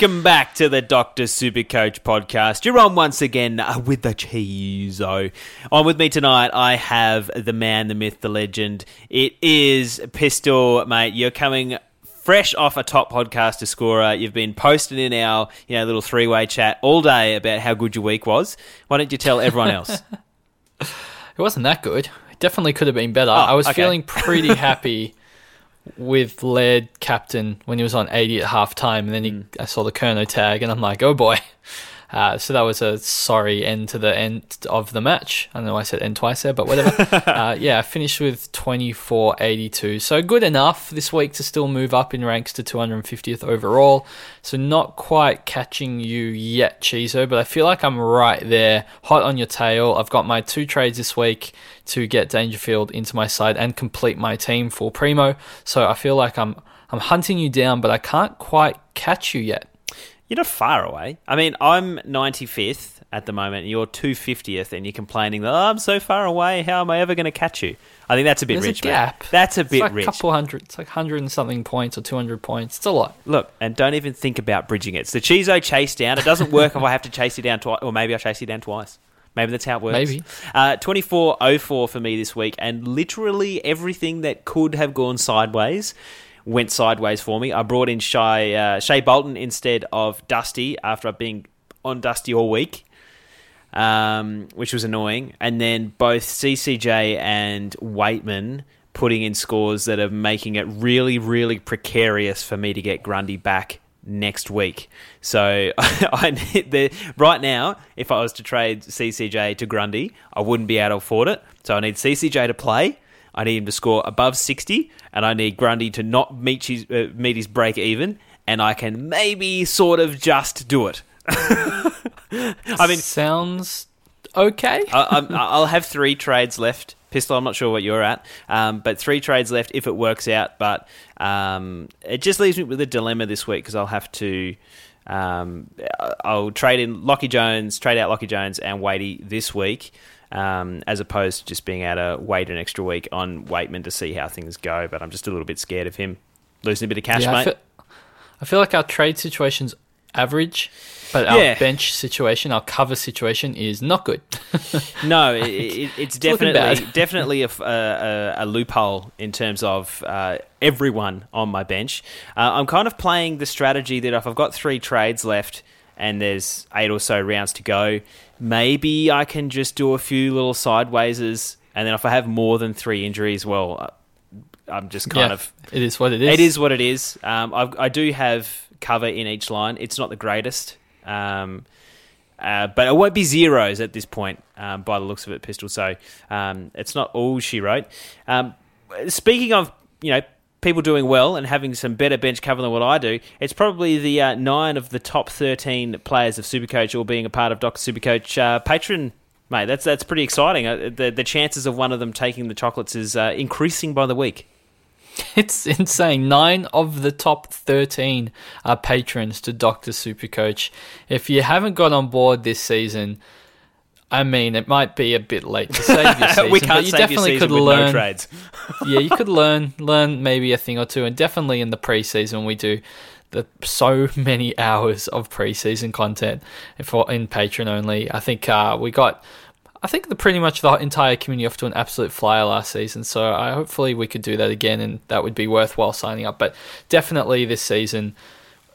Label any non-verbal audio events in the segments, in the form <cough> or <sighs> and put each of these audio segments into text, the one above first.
Welcome back to the Doctor Supercoach podcast. You're on once again uh, with the Cheezo. On with me tonight, I have the man, the myth, the legend. It is Pistol, mate. You're coming fresh off a top podcaster scorer. You've been posting in our you know little three way chat all day about how good your week was. Why don't you tell everyone else? <laughs> It wasn't that good. It definitely could have been better. Oh, I was okay. feeling pretty <laughs> happy with Laird captain when he was on 80 at half time, and then he, Mm. I saw the Kerno tag, and I'm like, oh boy. Uh, so that was a sorry end to the end of the match. I know I said end twice there, but whatever. <laughs> uh, yeah, I finished with 24.82. So good enough this week to still move up in ranks to 250th overall. So not quite catching you yet, Chizo, but I feel like I'm right there, hot on your tail. I've got my two trades this week to get Dangerfield into my side and complete my team for Primo. So I feel like I'm I'm hunting you down, but I can't quite catch you yet. You're not far away. I mean, I'm 95th at the moment, and you're 250th, and you're complaining that oh, I'm so far away. How am I ever going to catch you? I think that's a bit There's rich, a gap. That's a It's bit like rich. a couple hundred. It's like hundred and something points or two hundred points. It's a lot. Look, and don't even think about bridging it. It's the Chizo chase down. It doesn't work if I have to chase you down twice, or maybe I chase you down twice. Maybe that's how it works. Maybe. Uh, 24.04 for me this week, and literally everything that could have gone sideways went sideways for me. I brought in Shai, uh, Shai Bolton instead of Dusty after I've been on Dusty all week, um, which was annoying. And then both CCJ and Waitman putting in scores that are making it really, really precarious for me to get Grundy back next week. So <laughs> I need the right now, if I was to trade CCJ to Grundy, I wouldn't be able to afford it. So I need CCJ to play. I need him to score above sixty, and I need Grundy to not meet his uh, meet his break even, and I can maybe sort of just do it. <laughs> I mean, sounds okay. I, I'm- I'll have three trades left. Pistol, I'm not sure what you're at, um, but three trades left if it works out. But um, it just leaves me with a dilemma this week because I'll have to. Um, I'll trade in Lachie Jones, trade out Lachie Jones and Wadey this week, um, as opposed to just being able to wait an extra week on Waitman to see how things go. But I'm just a little bit scared of him losing a bit of cash, Yeah, I mate. feel, I feel like our trade situation's average, but our Yeah. bench situation, our cover situation is not good. <laughs> <laughs> No, it, it, it's definitely <laughs> definitely a- a- a loophole in terms of uh, everyone on my bench. Uh, I'm kind of playing the strategy that if I've got three trades left and there's eight or so rounds to go, maybe I can just do a few little sidewayses and then if I have more than three injuries, well, uh, I'm just kind Yeah, of it is what it is. it is what it is. Um, I've, I do have cover in each line. It's not the greatest, um, uh, but it won't be zeros at this point um, by the looks of it, Pistol. So um, it's not all she wrote. Um, speaking of, you know. People doing well and having some better bench cover than what I do. It's probably the uh, nine of the top thirteen players of Supercoach all being a part of Doctor Supercoach uh, patron Mate, that's that's pretty exciting. Uh, the the chances of one of them taking the chocolates is uh, increasing by the week. <laughs> It's insane. Nine of the top 13 are patrons to Dr. Supercoach. If you haven't got on board this season, I mean, it might be a bit late to save your <laughs> season, we can't but you definitely could learn. no trades. <laughs> yeah, you could learn learn maybe a thing or two, and definitely in the preseason we do the so <laughs> many hours of preseason content for in Patreon only. I think uh, we got. I think the pretty much the entire community off to an absolute flyer last season, so I hopefully we could do that again, and that would be worthwhile signing up. But definitely this season,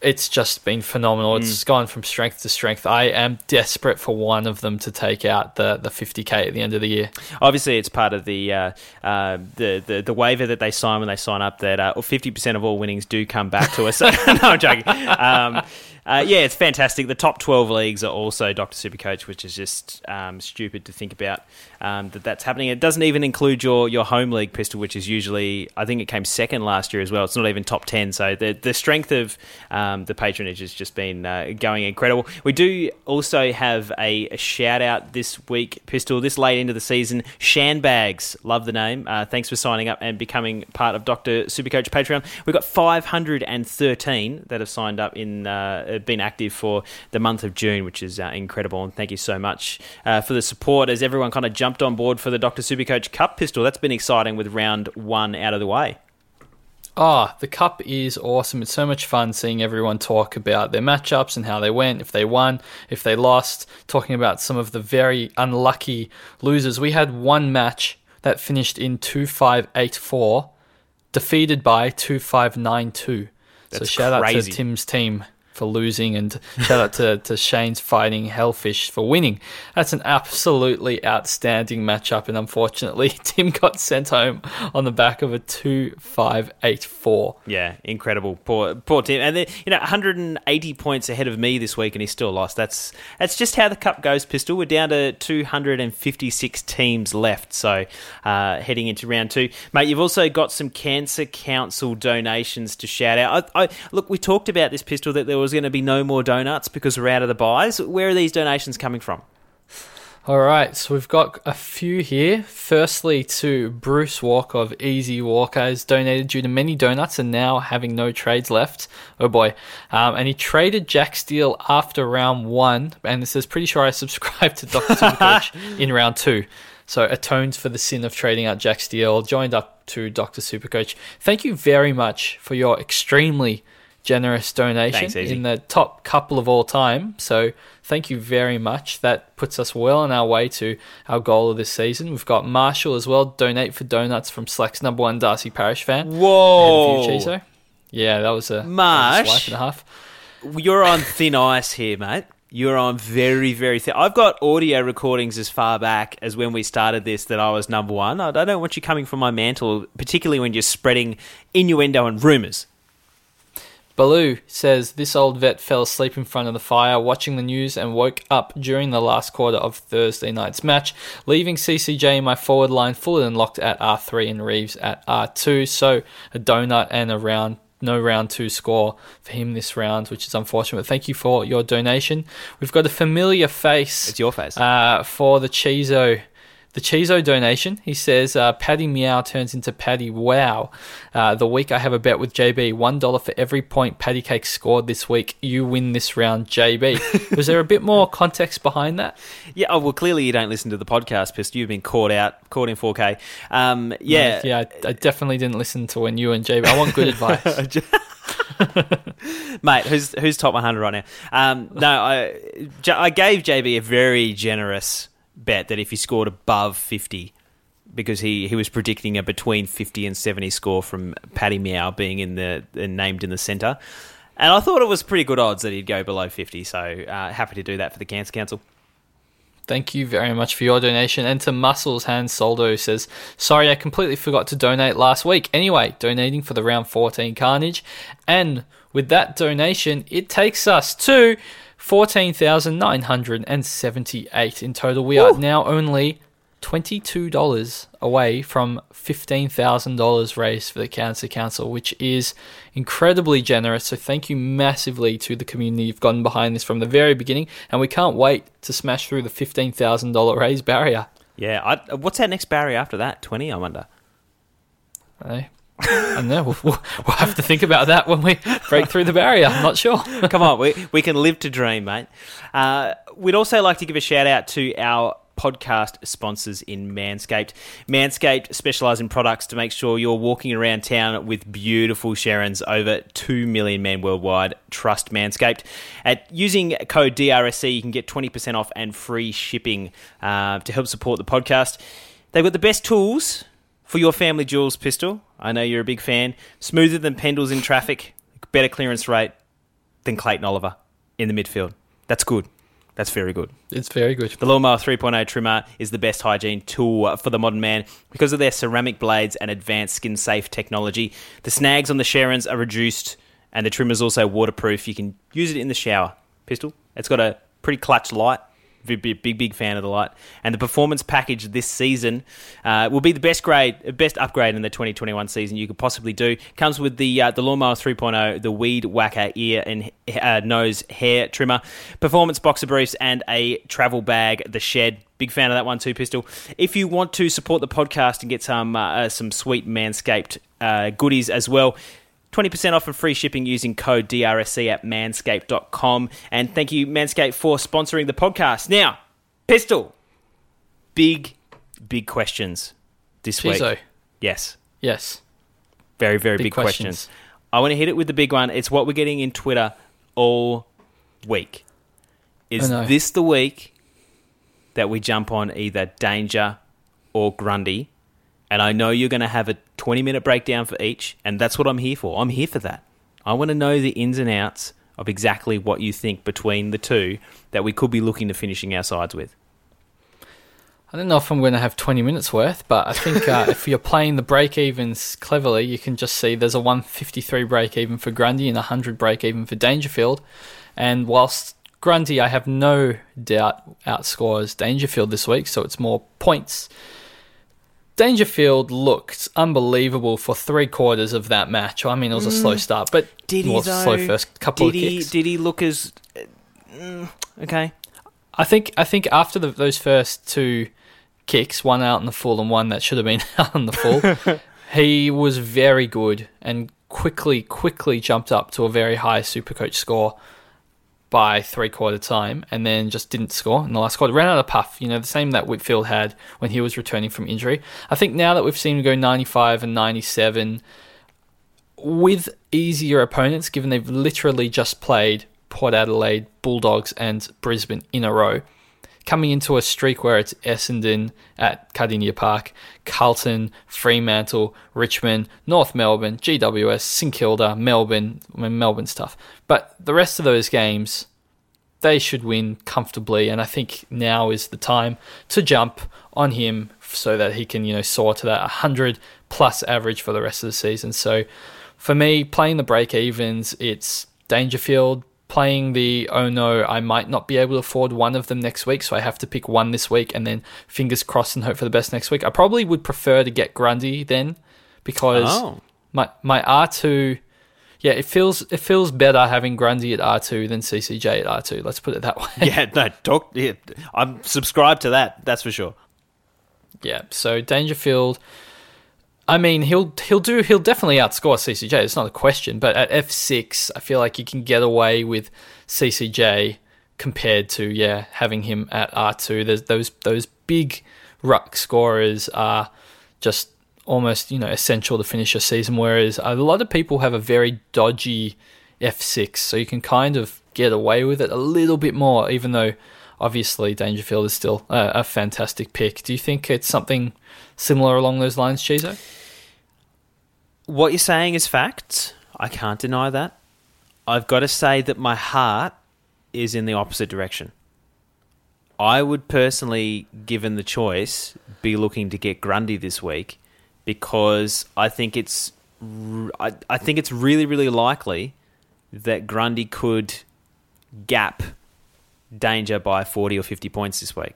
it's just been phenomenal. It's gone from strength to strength. I am desperate for one of them to take out the the 50k at the end of the year. Obviously, it's part of the uh, uh, the, the the waiver that they sign when they sign up that fifty percent of all winnings do come back to us. <laughs> no, I'm joking. Um, uh, yeah, it's fantastic. The top 12 leagues are also Dr. Supercoach, which is just um, stupid to think about um, that that's happening. It doesn't even include your, your home league pistol, which is usually, I think it came second last year as well. It's not even top 10. So the, the strength of um, the patronage has just been uh, going incredible. We do also have a, a, shout out this week, Pistol, this late into the season. Shanbags, love the name. Uh, thanks for signing up and becoming part of Dr. Supercoach Patreon. We've got 513 that have signed up in. Been active for the month of June, which is uh, incredible. And thank you so much uh, for the support as everyone kind of jumped on board for the Dr. Supercoach Cup pistol. That's been exciting with round one out of the way. Oh, the cup is awesome. It's so much fun seeing everyone talk about their matchups and how they went, if they won, if they lost, talking about some of the very unlucky losers. We had one match that finished in 2584, defeated by 2592. So shout crazy. out to Tim's team for losing and shout out to, to Shane's fighting Hellfish for winning. That's an absolutely outstanding matchup and unfortunately <laughs> Tim got sent home on the back of a 2584. Yeah, incredible. Poor poor Tim. And then, you know, 180 points ahead of me this week and he still lost. That's that's just how the cup goes, Pistol. We're down to 256 teams left. So, uh, heading into round 2. Mate, you've also got some Cancer Council donations to shout out. I, I look, we talked about this Pistol that there was going to be no more donuts because we're out of the buys. Where are these donations coming from? All right, so we've got a few here. Firstly, to Bruce Walker of Easy Walker has donated due to many donuts and now having no trades left. Oh boy. Um, and he traded Jack Steele after round one. And this is pretty sure I <laughs> subscribed to Dr. Supercoach <laughs> in round two. So atones for the sin of trading out Jack Steele, joined up to Dr. Supercoach. Thank you very much for your extremely generous donation Thanks, in the top couple of all time. So thank you very much. That puts us well on our way to our goal of this season. We've got Marshall as well. Donate for donuts from Slack's number one Darcy Parish fan. Whoa. Of you, Yeah, that was a, that was a Marsh. swipe and a half. You're on thin ice here, mate. You're on very, very thin. I've got audio recordings as far back as when we started this that I was number one. I I don't want you coming from my mantle, particularly when you're spreading innuendo and rumours. Baloo says this old vet fell asleep in front of the fire watching the news and woke up during the last quarter of Thursday night's match, leaving CCJ in my forward line Fullerton locked at R3 and Reeves at R2. So a donut and a round. No round two score for him this round, which is unfortunate. But thank you for your donation. We've got a familiar face. It's your face. Uh, for the Chizo. The Chizo donation, he says, uh, Paddy Meow turns into Paddy Wow. Uh, the week I have a bet with JB, $1 for every point Paddy Cake scored this week. You win this round, JB. <laughs> Was there a bit more context behind that? Yeah, oh, well, clearly you don't listen to the podcast, Pist. You've been caught out, caught in 4K. Um, yeah. Yeah, I, I definitely didn't listen to when you and JB. I want good <laughs> advice. <laughs> Mate, who's who's top 100 right now? Um, no, I gave JB a very generous bet that if he scored above 50, because he, he was predicting a between 50 and 70 score from Paddy Meow being in the named in the centre. And I thought it was pretty good odds that he'd go below 50, so uh, happy to do that for the Cancer Council. Thank you very much for your donation. And to Muscles Hans Soldo says, Sorry, I completely forgot to donate last week. Anyway, donating for the round 14 Carnage. And with that donation, it takes us to 14,978 in total. We are now only $22 away from $15,000 raised for the Cancer Council, which is incredibly generous. So, thank you massively to the community. You've gotten behind this from the very beginning, and we can't wait to smash through the $15,000 raise barrier. Yeah, I, what's that next barrier after that? 20, I wonder. I, Don't know. We'll, we'll, we'll have to think about that when we break through the barrier. I'm not sure. <laughs> Come on, we, we can live to dream, mate. Uh, we'd also like to give a shout out to our podcast sponsors in Manscaped. Manscaped specialise in products to make sure you're walking around town with beautiful Sharons. Over 2 million men worldwide trust Manscaped. At using code DRSC, you can get 20% off and free shipping uh, to help support the podcast. They've got the best tools for your family jewels pistol. I know you're a big fan. Smoother than Pendles in traffic, better clearance rate than Clayton Oliver in the midfield. That's good. That's very good. It's very good. The Lawnmower 3.0 trimmer is the best hygiene tool for the modern man because of their ceramic blades and advanced skin safe technology. The snags on the Sharons are reduced and the trimmer is also waterproof. You can use it in the shower. Pistol. It's got a pretty clutch light big, big, big fan of the light. And the performance package this season uh, will be the best grade, best upgrade in the 2021 season you could possibly do. Comes with the uh, the lawnmower 3.0, the weed whacker ear and uh, nose hair trimmer, performance boxer briefs, and a travel bag. The shed. Big fan of that one too, Pistol. If you want to support the podcast and get some uh, some sweet Manscaped uh, goodies as well. 20% off and free shipping using code DRSC at manscaped.com. And thank you, Manscaped, for sponsoring the podcast. Now, Pistol, big, big questions this Chizo. week. Yes. Yes. Very, very big, Big questions. questions. I want to hit it with the big one. It's what we're getting in Twitter all week. Is I know. this the week that we jump on either Danger or Grundy? And I know you're going to have a 20 minute breakdown for each, and that's what I'm here for. I'm here for that. I want to know the ins and outs of exactly what you think between the two that we could be looking to finishing our sides with. I don't know if I'm going to have 20 minutes worth, but I think uh, <laughs> if you're playing the break evens cleverly, you can just see there's a 153 break even for Grundy and a 100 break even for Dangerfield. And whilst Grundy, I have no doubt, outscores Dangerfield this week, so it's more points. Dangerfield looked unbelievable for three quarters of that match. I mean, it was a slow start, but Mm. Did he, well, though? slow first couple did of he, kicks. Did he look as. mm, okay. I think I think after the, those first two kicks, one out in the full and one that should have been <laughs> out in the full, <laughs> he was very good and quickly quickly jumped up to a very high Supercoach score by three quarter time, and then just didn't score in the last quarter. Ran out of puff, you know, the same that Whitfield had when he was returning from injury. I think now that we've seen him go 95 and 97 with easier opponents, given they've literally just played Port Adelaide, Bulldogs, and Brisbane in a row. Coming into a streak where it's Essendon at Kardinia Park, Carlton, Fremantle, Richmond, North Melbourne, GWS, St Kilda, Melbourne. I mean, Melbourne's tough. But the rest of those games, they should win comfortably, and I think now is the time to jump on him so that he can, you know, soar to that 100 plus average for the rest of the season. So for me, playing the break evens, it's Dangerfield. Playing the oh no, I might not be able to afford one of them next week, so I have to pick one this week and then fingers crossed and hope for the best next week. I probably would prefer to get Grundy then because Oh. my my R two yeah, it feels it feels better having Grundy at R two than CCJ at R two. Let's put it that way. Yeah, no, talk. Yeah, I'm subscribed to that. That's for sure. Yeah, so Dangerfield. I mean, he'll he'll do he'll definitely outscore CCJ. It's not a question. But at F six, I feel like you can get away with CCJ compared to yeah having him at R two. Those those big ruck scorers are just almost you know essential to finish a season. Whereas a lot of people have a very dodgy F six, so you can kind of get away with it a little bit more, even though obviously Dangerfield is still a, a fantastic pick. Do you think it's something similar along those lines, Chizo? What you're saying is facts. I can't deny that. I've got to say that my heart is in the opposite direction. I would personally, given the choice, be looking to get Grundy this week because I think it's I, I think it's really really likely that Grundy could gap danger by 40 or 50 points this week.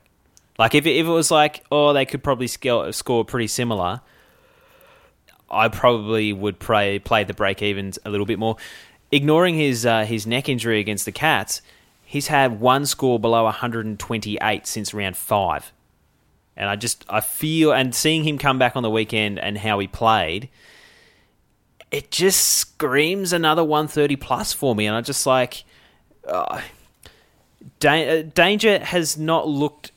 Like if it, if it was like oh they could probably score, score pretty similar, I probably would play play the break evens a little bit more. Ignoring his uh, his neck injury against the Cats, he's had one score below 128 since round five. And I just I feel and seeing him come back on the weekend and how he played, it just screams another 130 plus for me. And I just like uh, da- uh, Danger has not looked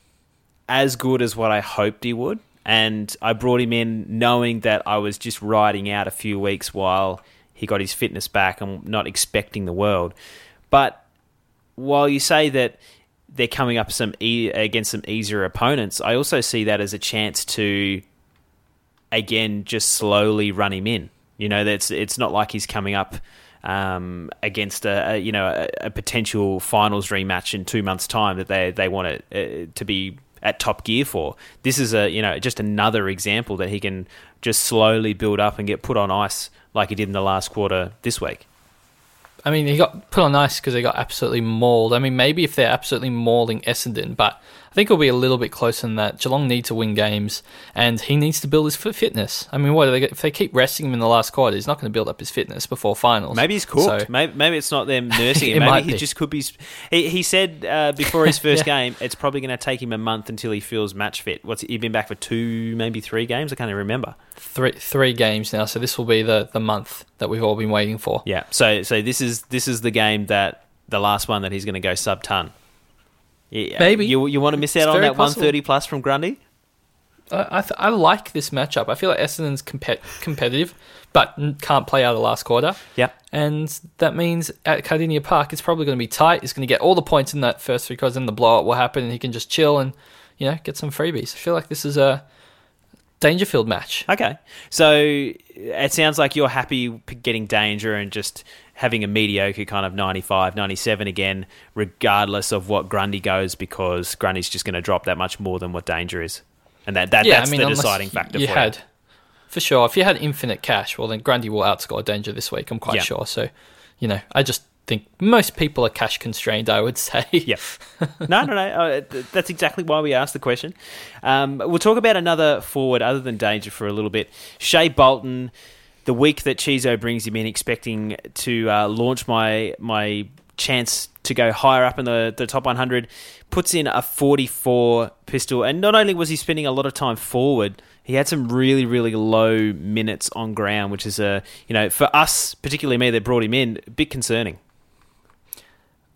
as good as what I hoped he would. And I brought him in knowing that I was just riding out a few weeks while he got his fitness back. I'm not expecting the world. But while you say that they're coming up some e- against some easier opponents, I also see that as a chance to again just slowly run him in. You know, that's it's not like he's coming up um, against a, a, you know a, a, potential finals rematch in two months' time that they they want it uh, to be at top gear for. This is a you know just another example that he can just slowly build up and get put on ice like he did in the last quarter this week. I mean, he got put on ice because they got absolutely mauled. I mean, maybe if they're absolutely mauling Essendon, but I think it'll be a little bit closer than that. Geelong need to win games, and he needs to build his fitness. I mean, what they, if they keep resting him in the last quarter? He's not going to build up his fitness before finals. Maybe he's cooked. So, maybe, maybe it's not them <laughs> nursing him. maybe he be. just could be. He, he said uh, before his <laughs> first yeah. game, it's probably going to take him a month until he feels match fit. What's he been back for two, maybe three games? I can't even remember. Three three games now. So this will be the the month that we've all been waiting for. Yeah. So so this is this is the game that the last one that he's going to go sub ton. Yeah, Maybe you you want to miss out on that one thirty plus from Grundy. I I, th- I, like this matchup. I feel like Essendon's comp- competitive, but can't play out of the last quarter. Yeah, and that means at Kardinia Park, it's probably going to be tight. He's going to get all the points in that first three quarters, and the blowout will happen, and he can just chill and you know get some freebies. I feel like this is a Dangerfield match. Okay, so it sounds like you're happy getting Danger and just having a mediocre kind of 95, 97 again, regardless of what Grundy goes, because Grundy's just going to drop that much more than what Danger is. And that, that yeah, that's I mean, the deciding factor you for had, For sure. If you had infinite cash, well, then Grundy will outscore Danger this week, I'm quite yeah. sure. So, you know, I just think most people are cash constrained, I would <laughs> say. yeah. No, no, no. Uh, that's exactly why we asked the question. Um, we'll talk about another forward other than Danger for a little bit. Shai Bolton the week that Chizo brings him in, expecting to uh, launch my my chance to go higher up in the, the top 100, puts in a 44 pistol. And not only was he spending a lot of time forward, he had some really, really low minutes on ground, which is a, you know, for us, particularly me that brought him in, a bit concerning.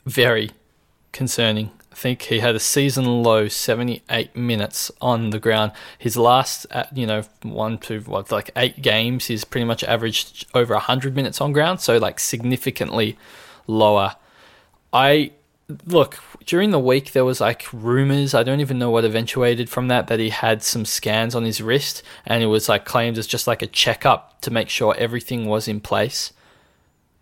Very concerning I think he had a season low 78 minutes on the ground. His last, uh, you know, one, two, what, like eight games, he's pretty much averaged over 100 minutes on ground, so like significantly lower. I look during the week there was like rumors i don't even know what eventuated from that that he had some scans on his wrist and it was like claimed as just like a checkup to make sure everything was in place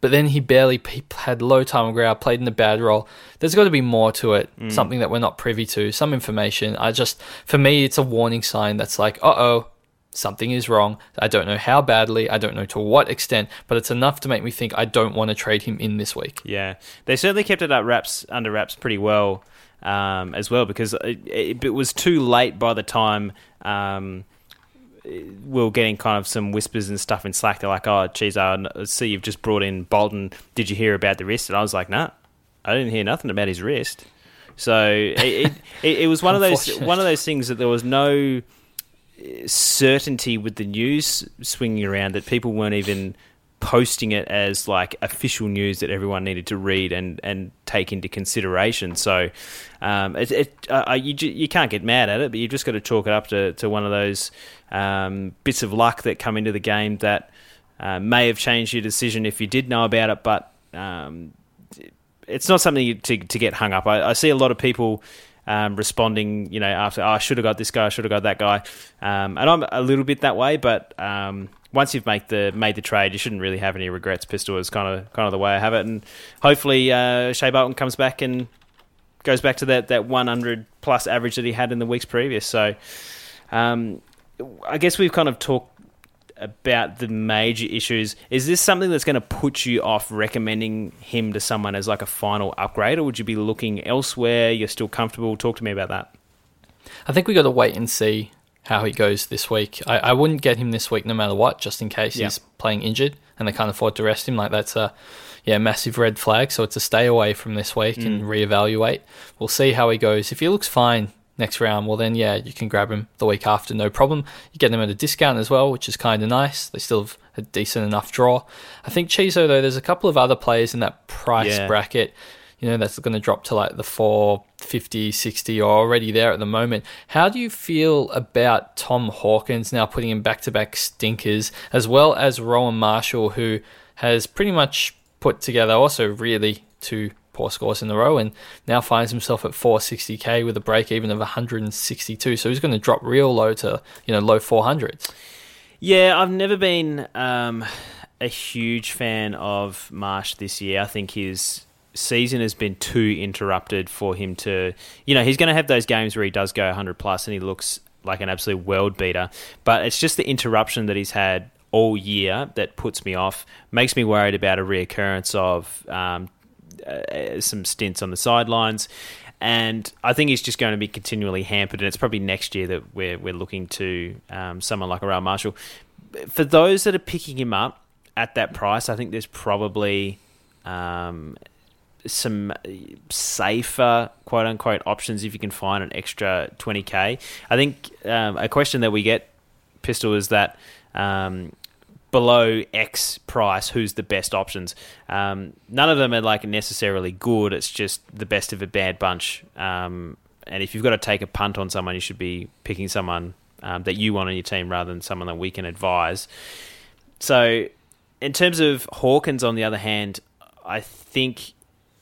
but then he barely had low time on ground, played in a bad role. There's got to be more to it, mm. something that we're not privy to, some information. I just, for me, it's a warning sign that's like, uh oh, something is wrong. I don't know how badly, I don't know to what extent, but it's enough to make me think I don't want to trade him in this week. Yeah, they certainly kept it up wraps under wraps pretty well um, as well because it, it, was too late by the time. Um, we are getting kind of some whispers and stuff in Slack. They're like, "Oh, geez, I see you've just brought in Bolton. Did you hear about the wrist?" And I was like, "Nah, I didn't hear nothing about his wrist." So <laughs> it, it, it was one of those one of those things that there was no certainty with the news swinging around that people weren't even posting it as like official news that everyone needed to read and, and take into consideration. So um, it, it uh, uh you you can't get mad at it, but you've just got to chalk it up to, to one of those um, bits of luck that come into the game that uh, may have changed your decision if you did know about it, but um, it's not something to to get hung up. I, I see a lot of people. Um, responding, you know, after oh, I should have got this guy, I should have got that guy, um, and I'm a little bit that way. But um, once you've made the made the trade, you shouldn't really have any regrets. Pistol is kind of kind of the way I have it, and hopefully uh, Shai Bolton comes back and goes back to that that 100 plus average that he had in the weeks previous. So, um, I guess we've kind of talked about the major issues. Is this something that's going to put you off recommending him to someone as like a final upgrade, or would you be looking elsewhere? You're still comfortable? Talk to me about that. I think we got to wait and see how he goes this week. I, I wouldn't get him this week no matter what, just in case Yeah. he's playing injured and they can't afford to rest him. Like that's a yeah massive red flag. So it's a stay away from this week and mm. reevaluate. We'll see how he goes. If he looks fine next round, well then yeah you can grab him the week after, no problem. You get them at a discount as well, which is kind of nice. They still have a decent enough draw. I think Chizo though, there's a couple of other players in that price Yeah. bracket you know that's going to drop to like the 450 60 or already there at the moment how do you feel about tom hawkins now putting in back-to-back stinkers as well as rowan marshall who has pretty much put together also really two poor scores in a row and now finds himself at 460k with a break even of 162 so he's going to drop real low to you know low 400s Yeah, I've never been um, a huge fan of Marsh this year. I think his season has been too interrupted for him to, you know, he's going to have those games where he does go 100 plus and he looks like an absolute world beater. But it's just the interruption that he's had all year that puts me off, makes me worried about a reoccurrence of um, uh, some stints on the sidelines. And I think he's just going to be continually hampered, and it's probably next year that we're we're looking to um, someone like a Rowan Marshall. For those that are picking him up at that price, I think there's probably um, some safer quote unquote options if you can find an extra 20k. I think um, a question that we get, Pistol, is that um, below X price, who's the best options? Um, none of them are like necessarily good. It's just the best of a bad bunch. Um, and if you've got to take a punt on someone, you should be picking someone um, that you want on your team rather than someone that we can advise. So, in terms of Hawkins, on the other hand, I think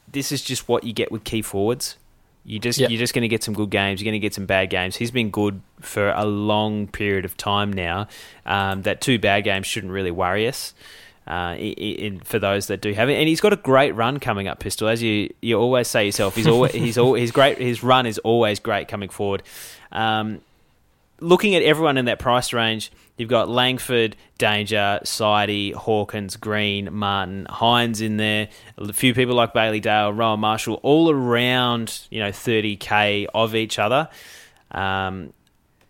this is just what you get with key forwards. You just Yep. you're just going to get some good games. You're going to get some bad games. He's been good for a long period of time now. Um, that two bad games shouldn't really worry us. Uh, i- i- in, for those that do have it, and he's got a great run coming up, Pistol. As you you always say yourself, he's always he's all <laughs> he's great. His run is always great coming forward. Um, looking at everyone in that price range, you've got Langford, Danger, Sidey, Hawkins, Green, Martin, Hines in there. A few people like Bailey Dale, Rowan Marshall, all around you know 30k of each other. Um,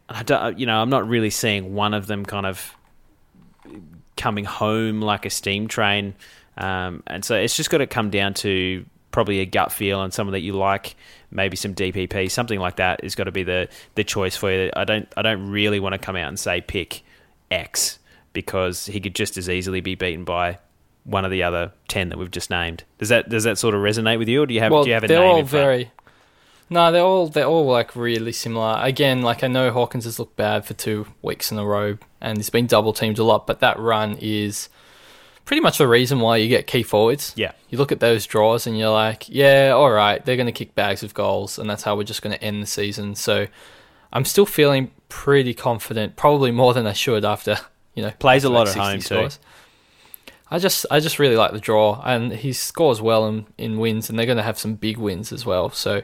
I don't, you know, I'm not really seeing one of them kind of coming home like a steam train. Um, and so it's just got to come down to probably a gut feel and someone that you like, maybe some DPP, something like that is got to be the, the choice for you. I don't I don't really want to come out and say pick X because he could just as easily be beaten by one of the other ten that we've just named. Does that does that sort of resonate with you, or do you have well, do you have a they're name all in front? very. No, they're all they're all like really similar. Again, like I know Hawkins has looked bad for two weeks in a row, and he's been double teamed a lot. But that run is pretty much the reason why you get key forwards. Yeah. you look at those draws and you're like, yeah, all right, they're going to kick bags of goals, and that's how we're just going to end the season. So I'm still feeling pretty confident, probably more than I should after you know Plays a lot back-to-back at 60 home too. I just I just really like the draw, and he scores well in, in wins, and they're going to have some big wins as well. So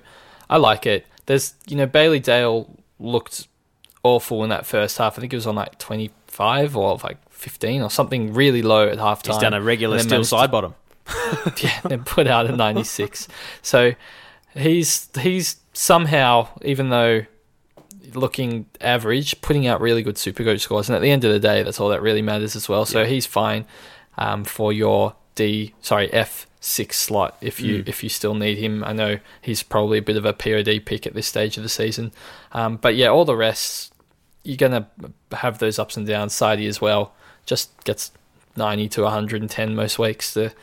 I like it. There's you know Bailey Dale looked awful in that first half. I think it was on like 25 or like 15 or something really low at halftime. He's done a regular steel side bottom. <laughs> yeah, then put out a 96. So he's he's somehow, even though looking average, putting out really good super coach scores. And at the end of the day, that's all that really matters as well. So he's fine um, for your D, sorry, F six slot if you if you still need him. I know he's probably a bit of a POD pick at this stage of the season, um, but yeah, all the rest you're gonna have those ups and downs. Sidey as well just gets 90 to 110 most weeks. The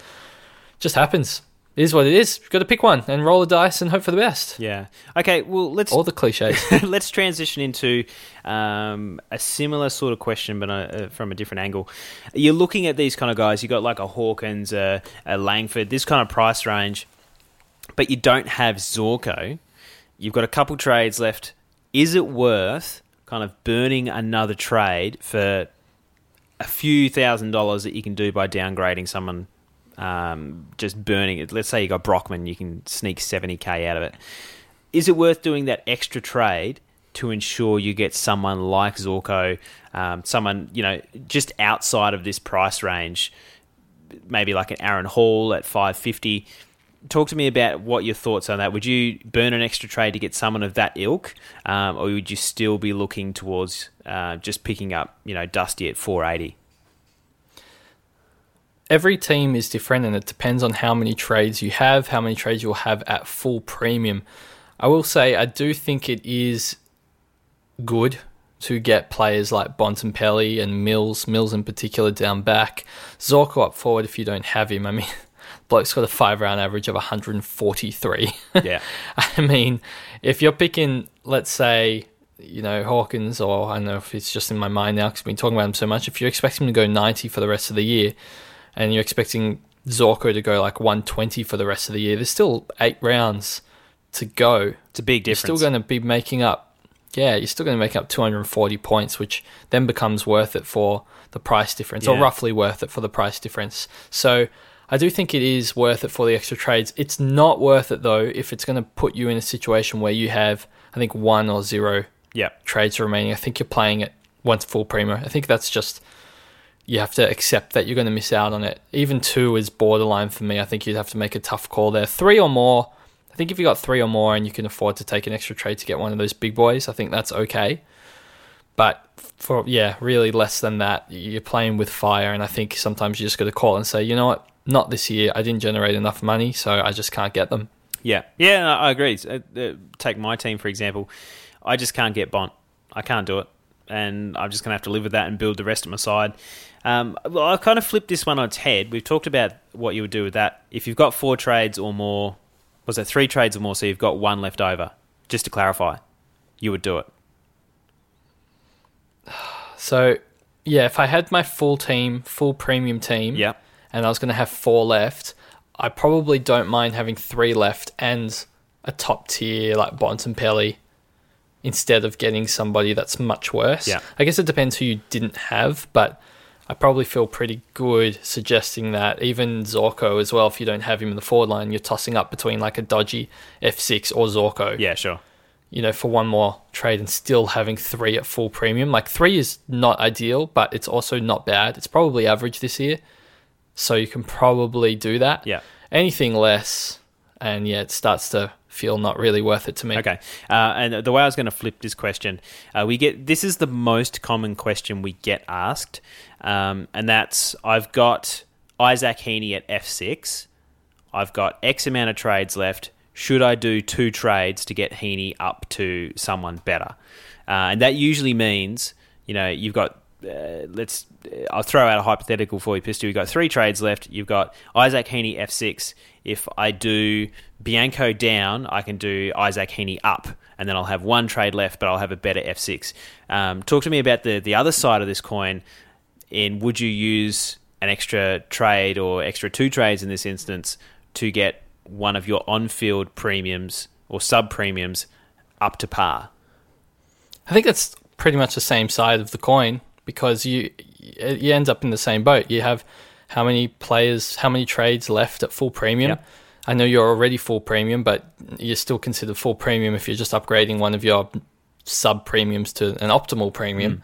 just happens. It is what it is. You've got to pick one and roll the dice and hope for the best. Yeah. Okay. Well, let's All the cliches. <laughs> let's transition into um, a similar sort of question, but uh, from a different angle. You're looking at these kind of guys. You got like a Hawkins, a, a Langford, this kind of price range, but you don't have Zorko. You've got a couple trades left. Is it worth kind of burning another trade for a few thousand dollars that you can do by downgrading someone um, just burning it. Let's say you got Brockman, you can sneak 70k out of it. Is it worth doing that extra trade to ensure you get someone like Zorko, um, someone, you know, just outside of this price range, maybe like an Aaron Hall at 550? Talk to me about what your thoughts on that. Would you burn an extra trade to get someone of that ilk, um, or would you still be looking towards uh, just picking up, you know, Dusty at 480? Every team is different, and it depends on how many trades you have, how many trades you'll have at full premium. I will say I do think it is good to get players like Bontempelli and Mills, Mills in particular down back. Zorko up forward if you don't have him. I mean, bloke's got a five round average of 143. <laughs> Yeah. I mean, if you're picking, let's say, you know, Hawkins, or I don't know if it's just in my mind now because we've been talking about him so much, if you're expecting him to go 90 for the rest of the year and you're expecting Zorko to go like 120 for the rest of the year, there's still eight rounds to go. It's a big difference. You're still going to be making up, yeah, you're still going to make up 240 points, which then becomes worth it for the price difference, or roughly worth it for the price difference. So I do think it is worth it for the extra trades. It's not worth it though if it's going to put you in a situation where you have, I think, one or zero Yeah. trades remaining. I think you're playing it once full primo. I think that's just you have to accept that you're going to miss out on it. Even two is borderline for me. I think you'd have to make a tough call there. Three or more. I think if you got three or more and you can afford to take an extra trade to get one of those big boys, I think that's okay. But for yeah, really less than that, you're playing with fire, and I think sometimes you just got to call and say, you know what, not this year. I didn't generate enough money, so I just can't get them. Yeah, yeah, no, I agree. Uh, take my team for example. I just can't get Bont. I can't do it, and I'm just going to have to live with that and build the rest of my side. Um, well, I kind of flipped this one on its head. We've talked about what you would do with that. If you've got four trades or more, was it three trades or more? So you've got one left over. Just to clarify, you would do it. <sighs> So yeah, if I had my full team, full premium team, Yeah. And I was going to have four left, I probably don't mind having three left and a top tier like Bontempelli instead of getting somebody that's much worse. Yeah. I guess it depends who you didn't have, but I probably feel pretty good suggesting that even Zorko as well, if you don't have him in the forward line, you're tossing up between like a dodgy F6 or Zorko Yeah, sure. you know, for one more trade and still having three at full premium. Like three is not ideal, but it's also not bad. It's probably average this year. So you can probably do that. Yeah. Anything less, and yeah, it starts to feel not really worth it to me. Okay. Uh, and the way I was going to flip this question, uh, we get this is the most common question we get asked, um, and that's I've got Isaac Heeney at F six. I've got X amount of trades left. Should I do two trades to get Heeney up to someone better? Uh, and that usually means you know you've got. Uh, let's. I'll throw out a hypothetical for you, Pistol. You've got three trades left. You've got Isaac Heeney F six. If I do Bianco down, I can do Isaac Heeney up, and then I'll have one trade left, but I'll have a better F six. Um, talk to me about the the other side of this coin. In would you use an extra trade or extra two trades in this instance to get one of your on field premiums or sub premiums up to par? I think that's pretty much the same side of the coin because you you end up in the same boat. You have how many players, how many trades left at full premium. Yep. I know you're already full premium, but you're still considered full premium if you're just upgrading one of your sub premiums to an optimal premium. Mm.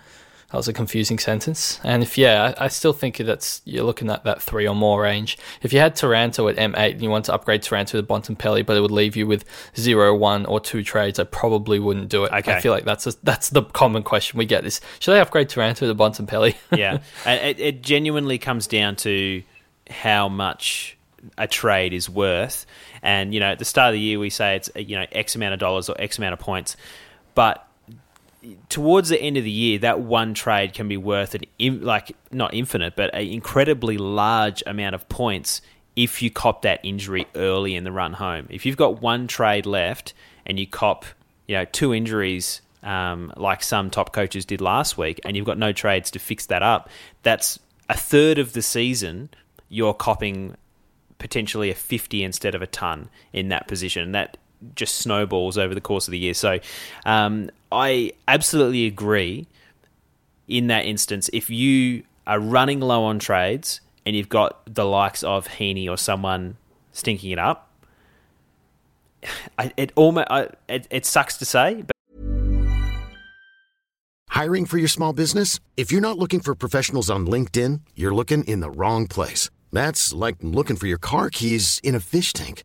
That was a confusing sentence. And if yeah, I, I still think that's you're looking at that three or more range. If you had Taranto at M8 and you want to upgrade Taranto to Bontempelli, but it would leave you with zero, one, or two trades, I probably wouldn't do it. Okay. I feel like that's a, that's the common question we get: is should I upgrade Taranto to Bontempelli? <laughs> yeah, it, it genuinely comes down to how much a trade is worth. And you know, at the start of the year, we say it's you know X amount of dollars or X amount of points, but towards the end of the year, that one trade can be worth an in, like not infinite, but an incredibly large amount of points if you cop that injury early in the run home. If you've got one trade left and you cop, you know, two injuries um, like some top coaches did last week, and you've got no trades to fix that up, that's a third of the season you're copping potentially a 50 instead of a ton in that position. And that just snowballs over the course of the year. So um, I absolutely agree in that instance. If you are running low on trades and you've got the likes of Heeney or someone stinking it up, I, it almost I, it, it sucks to say, but Hiring for your small business? If you're not looking for professionals on LinkedIn, you're looking in the wrong place. That's like looking for your car keys in a fish tank.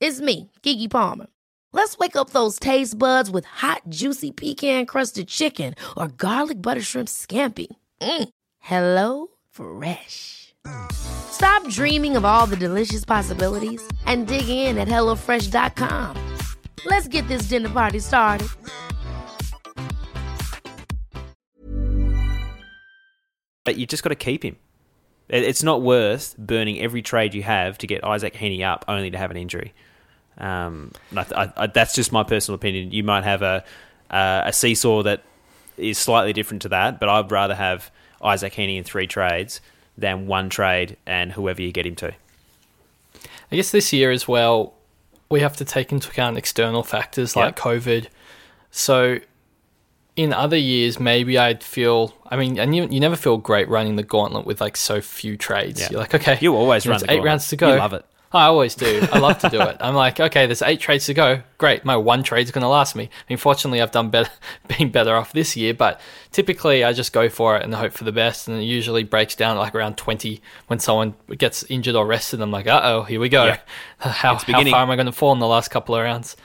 It's me, Keke Palmer. Let's wake up those taste buds with hot, juicy pecan-crusted chicken or garlic butter shrimp scampi. Mm. Hello Fresh. Stop dreaming of all the delicious possibilities and dig in at HelloFresh.com. Let's get this dinner party started. but you just got to keep him. It's not worth burning every trade you have to get Isaac Heaney up only to have an injury. Um, I, I, I, that's just my personal opinion. You might have a uh, a seesaw that is slightly different to that, but I'd rather have Isaac Heaney in three trades than one trade and whoever you get him to. I guess this year as well, we have to take into account external factors like Yep. COVID. So, in other years, maybe I'd feel. I mean, and you, you never feel great running the gauntlet with like so few trades. Yeah. You're like, okay, You always run it's eight gauntlet. rounds to go. You love it. I always do. I love to do it. I'm like, okay, there's eight trades to go. Great, my one trade's going to last me. I mean, fortunately, I've done better, <laughs> been better off this year, but typically I just go for it and hope for the best, and it usually breaks down like around 20 when someone gets injured or rested. I'm like, uh oh, here we go. Yeah. <laughs> How, how far am I going to fall in the last couple of rounds?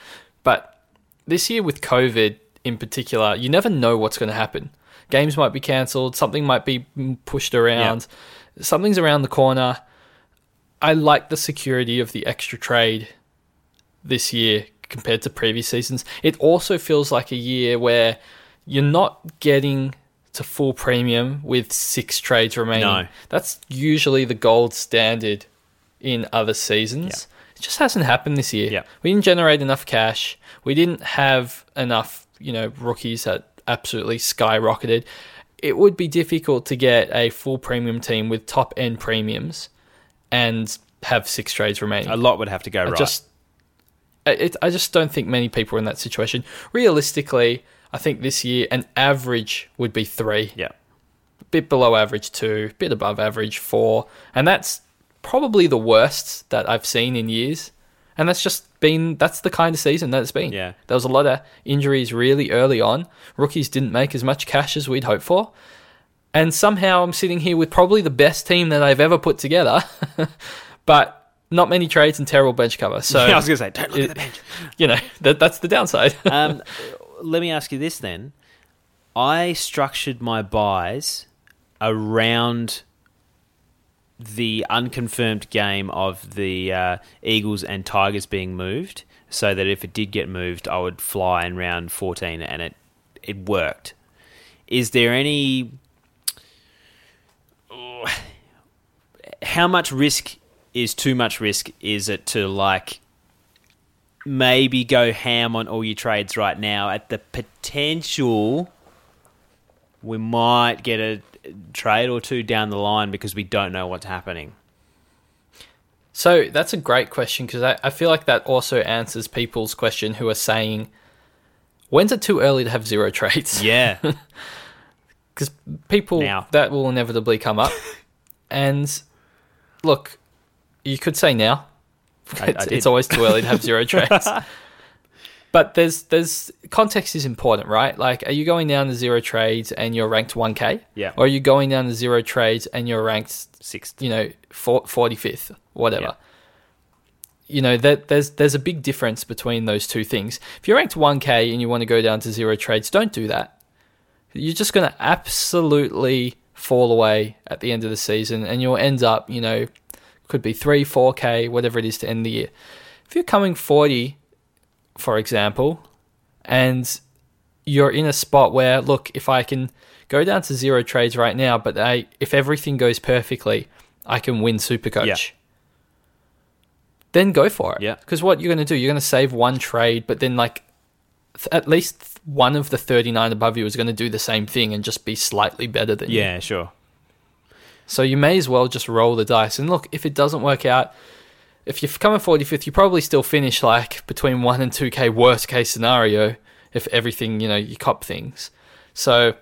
But this year with COVID in particular, you never know what's going to happen. Games might be cancelled, something might be pushed around, something's around the corner. I like the security of the extra trade this year compared to previous seasons. It also feels like a year where you're not getting to full premium with six trades remaining. No. That's usually the gold standard in other seasons. It just hasn't happened this year. Yeah. We didn't generate enough cash. We didn't have enough, you know, rookies that absolutely skyrocketed. It would be difficult to get a full premium team with top end premiums and have six trades remaining. A lot would have to go I right. just, I- it, I just don't think many people are in that situation. Realistically, I think this year an average would be three, yeah. bit below average two, bit above average four, and that's probably the worst that I've seen in years. And that's just been that's the kind of season that it's been. Yeah. there was a lot of injuries really early on. Rookies didn't make as much cash as we'd hoped for. And somehow I'm sitting here with probably the best team that I've ever put together, <laughs> but not many trades and terrible bench cover. So <laughs> I was going to say, don't look it- at the bench. <laughs> you know that that's the downside. um, let me ask you this then. I structured my buys around the unconfirmed game of the uh, Eagles and Tigers being moved, so that if it did get moved, I would fly in round 14, and it it worked. Is there any? How much risk is too much risk? Is it to like maybe go ham on all your trades right now at the potential we might get a trade or two down the line because we don't know what's happening. So that's a great question because I, I feel like that also answers people's question who are saying, when's it too early to have zero trades? Yeah. <laughs> Because people, Now. that will inevitably come up. <laughs> and look, you could say now. I- I it's, did. it's always too early to have zero <laughs> trades. But there's there's context is important, right? Like, are you going down to zero trades and you're ranked 1K? Yeah. Or are you going down to zero trades and you're ranked Sixth. you know, forty fifth, whatever. Yeah. You know, that there's there's a big difference between those two things. If you're ranked one K and you want to go down to zero trades, don't do that. You're just going to absolutely fall away at the end of the season, and you'll end up, you know, could be three, four K, whatever it is to end the year. If you're coming forty, for example, and you're in a spot where, look, if I can go down to zero trades right now, but I, if everything goes perfectly, I can win Supercoach. Yeah. Then go for it. Yeah. Because what you're going to do, you're going to save one trade, but then like th- at least one of the 39 above you is going to do the same thing and just be slightly better than you. Yeah, sure. So you may as well just roll the dice. And look, if it doesn't work out, if you come in 45th, you probably still finish like between 1 and 2k worst case scenario if everything, you know, you cop things. So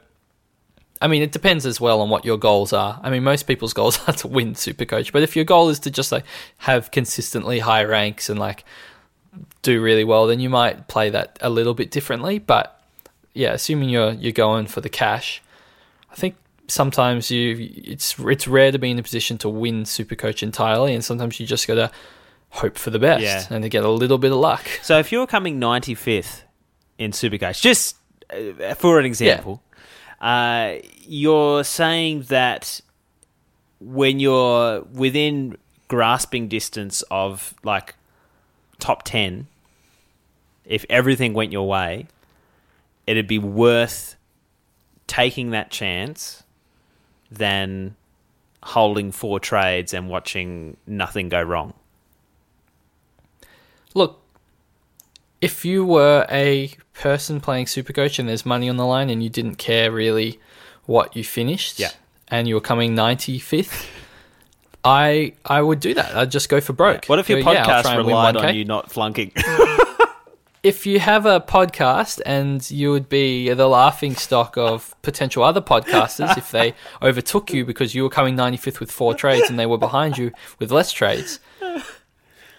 I mean, it depends as well on what your goals are. I mean, most people's <laughs> goals are to win Supercoach, but if your goal is to just like have consistently high ranks and like do really well, then you might play that a little bit differently. But yeah, assuming you're you're going for the cash, I think sometimes you it's it's rare to be in a position to win Super Coach entirely, and sometimes you just gotta hope for the best Yeah. and to get a little bit of luck. So if you're coming 95th in Supercoach, just uh, for an example, uh, you're saying that when you're within grasping distance of like top 10, if everything went your way, it'd be worth taking that chance than holding four trades and watching nothing go wrong. Look, if you were a person playing Supercoach and there's money on the line and you didn't care really what you finished, Yeah. and you were coming 95th, I I would do that. I'd just go for broke. What if your Go, podcast win relied on you not flunking? <laughs> <laughs> If you have a podcast and you would be the laughing stock of potential other podcasters if they <laughs> overtook you because you were coming 95th with four trades and they were behind you with less trades,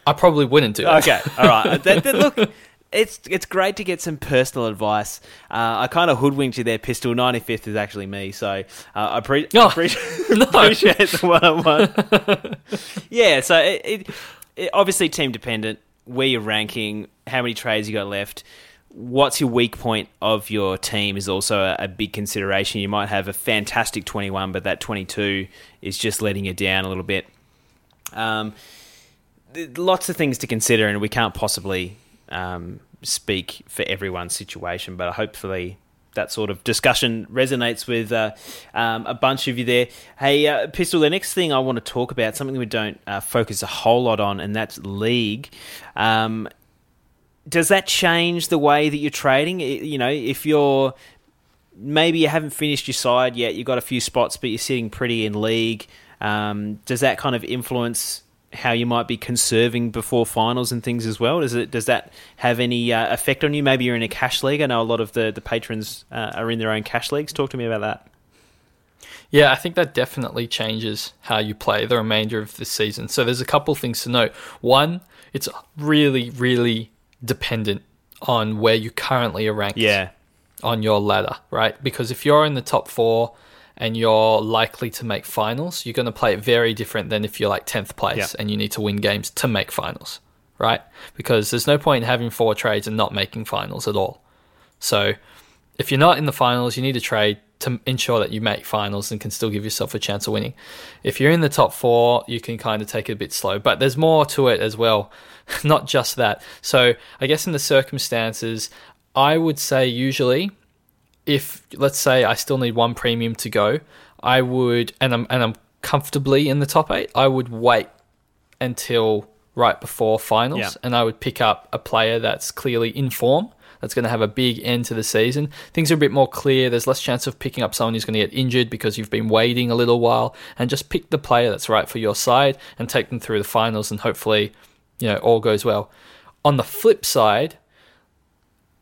I probably wouldn't do it. Okay, all right. That- that- look, it's it's great to get some personal advice. Uh, I kind of hoodwinked you there, Pistol. Ninety fifth is actually me, so uh, I pre- <laughs> Oh, appreciate, <laughs> no. appreciate the one on one. Yeah, so it, it, it obviously team dependent. Where you're ranking, how many trades you got left. What's your weak point of your team is also a, a big consideration. You might have a fantastic 21, but that 22 is just letting you down a little bit. Um, th- lots of things to consider, and we can't possibly um, speak for everyone's situation, but hopefully that sort of discussion resonates with uh, um, a bunch of you there. Hey, uh, Pistol, the next thing I want to talk about, something we don't uh, focus a whole lot on, and that's league. Um, does that change the way that you're trading? You know, if you're maybe you haven't finished your side yet, you've got a few spots, but you're sitting pretty in league. Um, does that kind of influence how you might be conserving before finals and things as well? Does it does that have any uh, effect on you? Maybe you're in a cash league. I know a lot of the the patrons uh, are in their own cash leagues. Talk to me about that. Yeah, I think that definitely changes how you play the remainder of the season. So there's a couple things to note. One, it's really, really dependent on where you currently are ranked Yeah, on your ladder, right? Because if you're in the top four and you're likely to make finals, you're going to play it very different than if you're like 10th place Yeah. and you need to win games to make finals, right? Because there's no point in having four trades and not making finals at all. So if you're not in the finals, you need to trade to ensure that you make finals and can still give yourself a chance of winning. If you're in the top four, you can kind of take it a bit slow, but there's more to it as well, <laughs> not just that. So I guess in the circumstances, I would say usually if let's say I still need one premium to go, I would and I'm and I'm comfortably in the top eight, I would wait until right before finals Yeah. and I would pick up a player that's clearly in form. That's going to have a big end to the season. Things are a bit more clear. There's less chance of picking up someone who's going to get injured because you've been waiting a little while. And just pick the player that's right for your side and take them through the finals. And hopefully, you know, all goes well. On the flip side,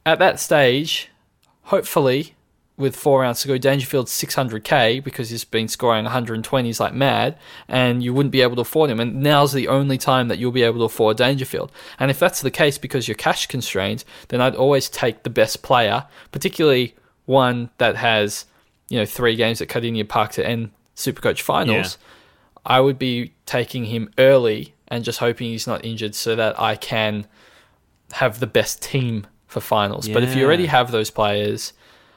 at that stage, hopefully, with four rounds to go, Dangerfield's 600k because he's been scoring 120s like mad, and you wouldn't be able to afford him. And now's the only time that you'll be able to afford Dangerfield. And if that's the case because you're cash constrained, then I'd always take the best player, particularly one that has, you know, three games at Kardinia Park to end Supercoach finals. I would be taking him early and just hoping he's not injured so that I can have the best team for finals. But if you already have those players,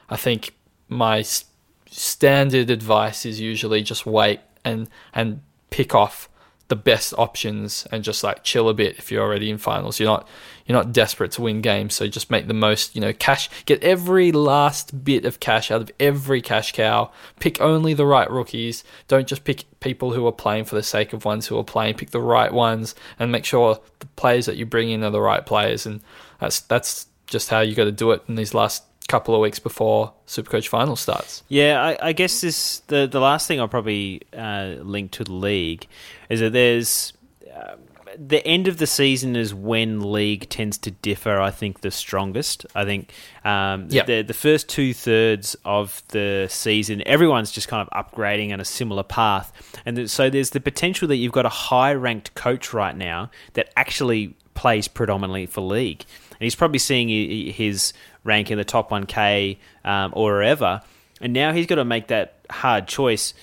I think my s- standard advice is usually just wait and and pick off the best options and just like chill a bit if you're already in finals. You're not you're not desperate to win games, so just make the most, you know, cash get every last bit of cash out of every cash cow. Pick only the right rookies. Don't just pick people who are playing for the sake of ones who are playing. Pick the right ones and make sure the players that you bring in are the right players and that's that's just how you got to do it in these last couple of weeks before Supercoach final starts. Yeah, I, I guess this the the last thing I'll probably uh, link to the league is that there's. Uh, the end of the season is when league tends to differ. I think the strongest. I think um, Yep. the the first two thirds of the season, everyone's just kind of upgrading on a similar path, and so there's the potential that you've got a high ranked coach right now that actually plays predominantly for league, and he's probably seeing his rank in the top one k um, or wherever, and now he's got to make that hard choice.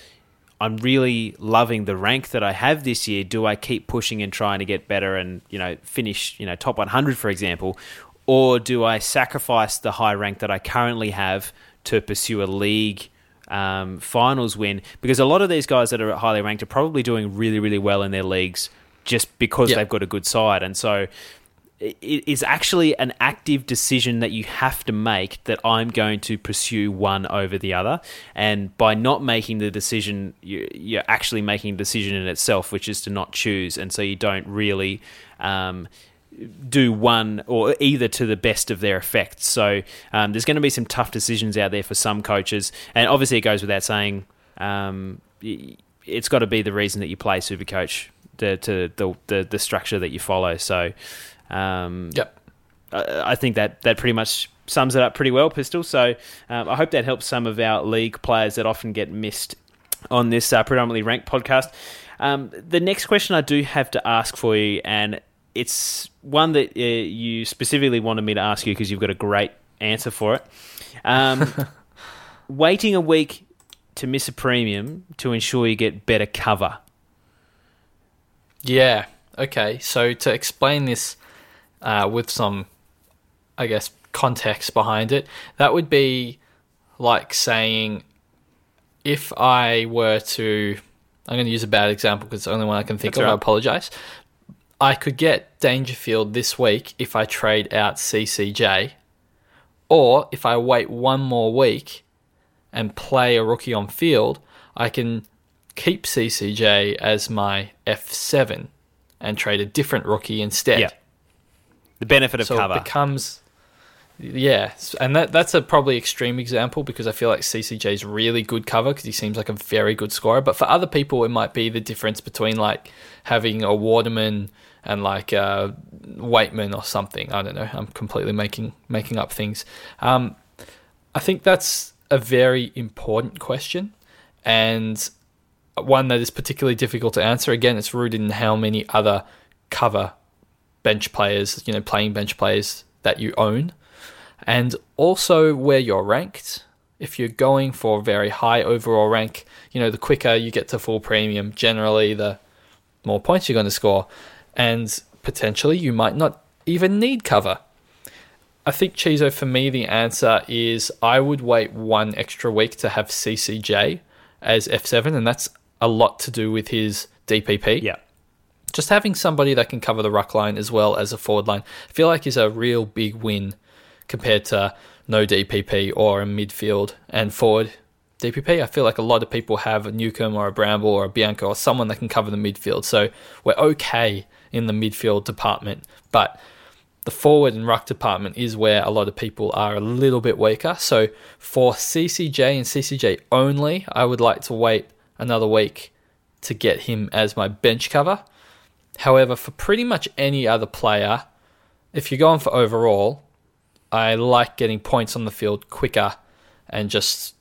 I'm really loving the rank that I have this year. Do I keep pushing and trying to get better and you know finish you know top 100 for example, or do I sacrifice the high rank that I currently have to pursue a league um, finals win? Because a lot of these guys that are highly ranked are probably doing really really well in their leagues just because Yeah. they've got a good side, and so it is actually an active decision that you have to make that I'm going to pursue one over the other. And by not making the decision, you- you're actually making a decision in itself, which is to not choose. And so you don't really um, do one or either to the best of their effects. So um, there's going to be some tough decisions out there for some coaches. And obviously, it goes without saying, um, it's got to be the reason that you play Supercoach, the, to the, the, the structure that you follow. So. Um, Yep. I I think that that pretty much sums it up pretty well, Pistol. So um, I hope that helps some of our league players that often get missed on this uh, predominantly ranked podcast. Um, the next question I do have to ask for you, and it's one that uh, you specifically wanted me to ask you because you've got a great answer for it. Um, <laughs> waiting a week to miss a premium to ensure you get better cover. Yeah. Okay. So to explain this uh, with some, I guess, context behind it, that would be like saying if I were to, I'm going to use a bad example because it's the only one I can think That's of. I apologize. I could get Dangerfield this week if I trade out CCJ, or if I wait one more week and play a rookie on field, I can keep CCJ as my F7 and trade a different rookie instead. Yeah. The benefit of so cover. it becomes yeah, and that that's a probably extreme example because I feel like CCJ is really good cover because he seems like a very good scorer. But for other people, it might be the difference between like having a Waterman and like uh, Waitman or something. I don't know. I'm completely making making up things. Um, I think that's a very important question and one that is particularly difficult to answer. Again, it's rooted in how many other cover bench players, you know, playing bench players that you own, and also where you're ranked. If you're going for a very high overall rank, you know, the quicker you get to full premium, generally the more points you're going to score, and potentially you might not even need cover. I think Chizo for me the answer is I would wait one extra week to have CCJ as F7 and that's a lot to do with his DPP. yeah. Just having somebody that can cover the ruck line as well as a forward line, I feel like is a real big win compared to no DPP or a midfield and forward DPP. I feel like a lot of people have a Newcomb or a Bramble or a Bianco or someone that can cover the midfield. So we're okay in the midfield department, but the forward and ruck department is where a lot of people are a little bit weaker. So for CCJ and CCJ only, I would like to wait another week to get him as my bench cover. However, for pretty much any other player, if you're going for overall, I like getting points on the field quicker and just,